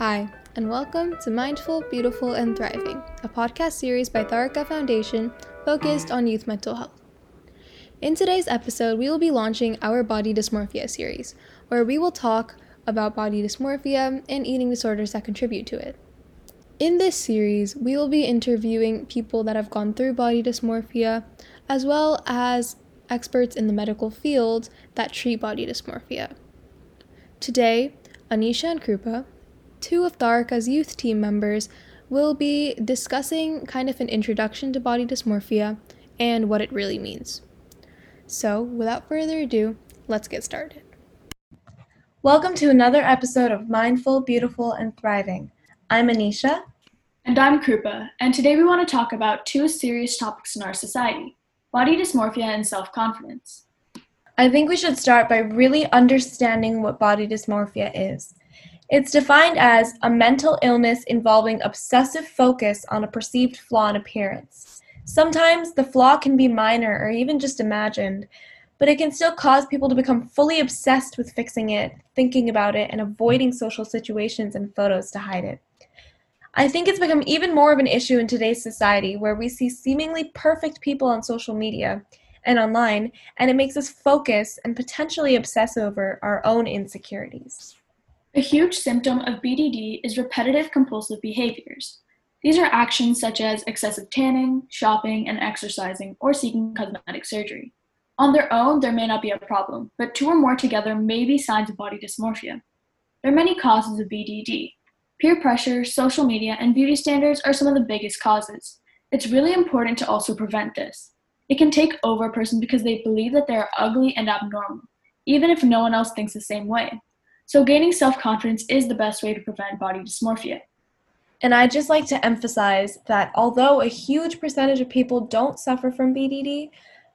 Hi, and welcome to Mindful, Beautiful, and Thriving, a podcast series by Tharaka Foundation focused on youth mental health. In today's episode, we will be launching our body dysmorphia series, where we will talk about body dysmorphia and eating disorders that contribute to it. In this series, we will be interviewing people that have gone through body dysmorphia, as well as experts in the medical field that treat body dysmorphia. Today, Anisha and Krupa, two of Tharaka's youth team members, will be discussing kind of an introduction to body dysmorphia and what it really means. So, without further ado, let's get started. Welcome to another episode of Mindful, Beautiful, and Thriving. I'm Anisha. And I'm Krupa, and today we want to talk about two serious topics in our society body dysmorphia and self confidence. I think we should start by really understanding what body dysmorphia is. It's defined as a mental illness involving obsessive focus on a perceived flaw in appearance. Sometimes the flaw can be minor or even just imagined, but it can still cause people to become fully obsessed with fixing it, thinking about it, and avoiding social situations and photos to hide it. I think it's become even more of an issue in today's society where we see seemingly perfect people on social media and online, and it makes us focus and potentially obsess over our own insecurities. A huge symptom of BDD is repetitive compulsive behaviors. These are actions such as excessive tanning, shopping, and exercising, or seeking cosmetic surgery. On their own, there may not be a problem, but two or more together may be signs of body dysmorphia. There are many causes of BDD. Peer pressure, social media, and beauty standards are some of the biggest causes. It's really important to also prevent this. It can take over a person because they believe that they are ugly and abnormal, even if no one else thinks the same way. So, gaining self confidence is the best way to prevent body dysmorphia. And I'd just like to emphasize that although a huge percentage of people don't suffer from BDD,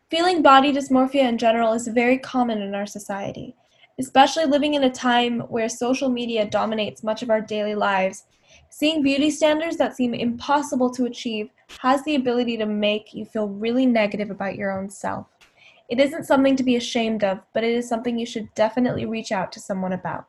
feeling body dysmorphia in general is very common in our society. Especially living in a time where social media dominates much of our daily lives, seeing beauty standards that seem impossible to achieve has the ability to make you feel really negative about your own self. It isn't something to be ashamed of, but it is something you should definitely reach out to someone about.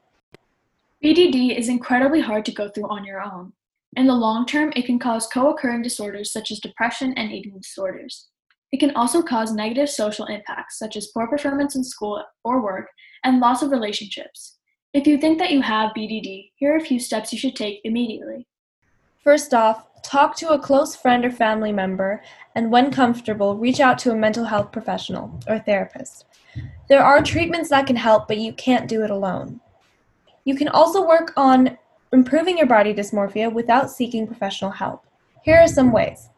BDD is incredibly hard to go through on your own. In the long term, it can cause co occurring disorders such as depression and eating disorders. It can also cause negative social impacts such as poor performance in school or work and loss of relationships. If you think that you have BDD, here are a few steps you should take immediately. First off, talk to a close friend or family member, and when comfortable, reach out to a mental health professional or therapist. There are treatments that can help, but you can't do it alone. You can also work on improving your body dysmorphia without seeking professional help. Here are some ways.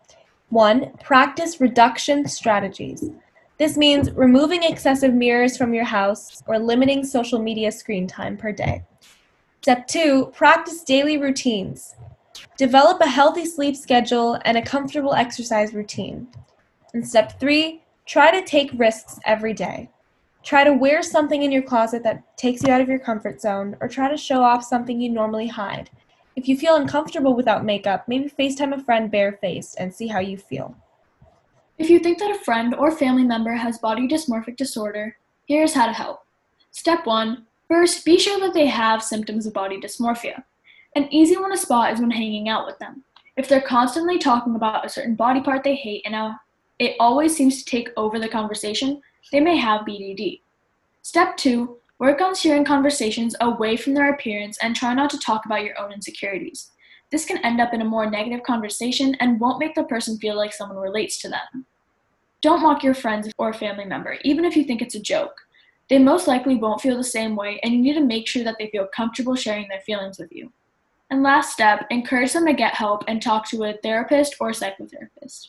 1. Practice reduction strategies. This means removing excessive mirrors from your house or limiting social media screen time per day. Step 2. Practice daily routines. Develop a healthy sleep schedule and a comfortable exercise routine. And step three, try to take risks every day. Try to wear something in your closet that takes you out of your comfort zone, or try to show off something you normally hide. If you feel uncomfortable without makeup, maybe FaceTime a friend barefaced and see how you feel. If you think that a friend or family member has body dysmorphic disorder, here's how to help. Step 1 First, be sure that they have symptoms of body dysmorphia. An easy one to spot is when hanging out with them. If they're constantly talking about a certain body part they hate and how it always seems to take over the conversation, they may have BDD. Step 2 Work on steering conversations away from their appearance and try not to talk about your own insecurities. This can end up in a more negative conversation and won't make the person feel like someone relates to them. Don't mock your friends or family member, even if you think it's a joke. They most likely won't feel the same way, and you need to make sure that they feel comfortable sharing their feelings with you. And last step, encourage them to get help and talk to a therapist or psychotherapist.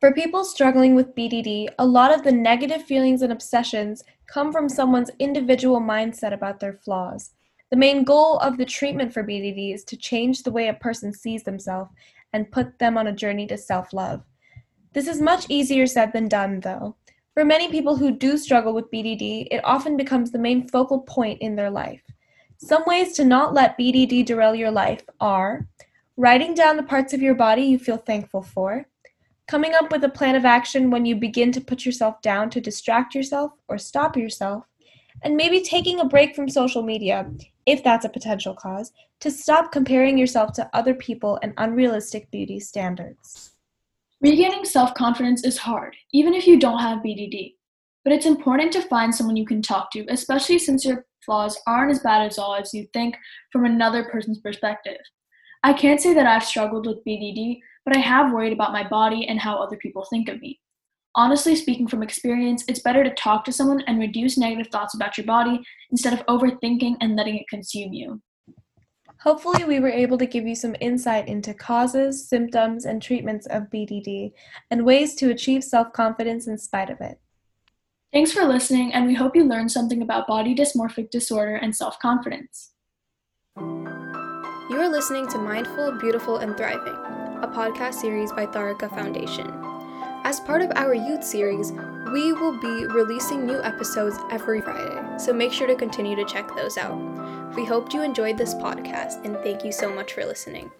For people struggling with BDD, a lot of the negative feelings and obsessions come from someone's individual mindset about their flaws. The main goal of the treatment for BDD is to change the way a person sees themselves and put them on a journey to self love. This is much easier said than done, though. For many people who do struggle with BDD, it often becomes the main focal point in their life. Some ways to not let BDD derail your life are writing down the parts of your body you feel thankful for, coming up with a plan of action when you begin to put yourself down to distract yourself or stop yourself, and maybe taking a break from social media. if that's a potential cause, to stop comparing yourself to other people and unrealistic beauty standards. Regaining self confidence is hard, even if you don't have BDD. But it's important to find someone you can talk to, especially since your flaws aren't as bad as all as you think from another person's perspective. I can't say that I've struggled with BDD, but I have worried about my body and how other people think of me. Honestly, speaking from experience, it's better to talk to someone and reduce negative thoughts about your body instead of overthinking and letting it consume you. Hopefully, we were able to give you some insight into causes, symptoms, and treatments of BDD and ways to achieve self confidence in spite of it. Thanks for listening, and we hope you learned something about body dysmorphic disorder and self confidence. You are listening to Mindful, Beautiful, and Thriving, a podcast series by Tharaka Foundation. As part of our youth series, we will be releasing new episodes every Friday, so make sure to continue to check those out. We hope you enjoyed this podcast and thank you so much for listening.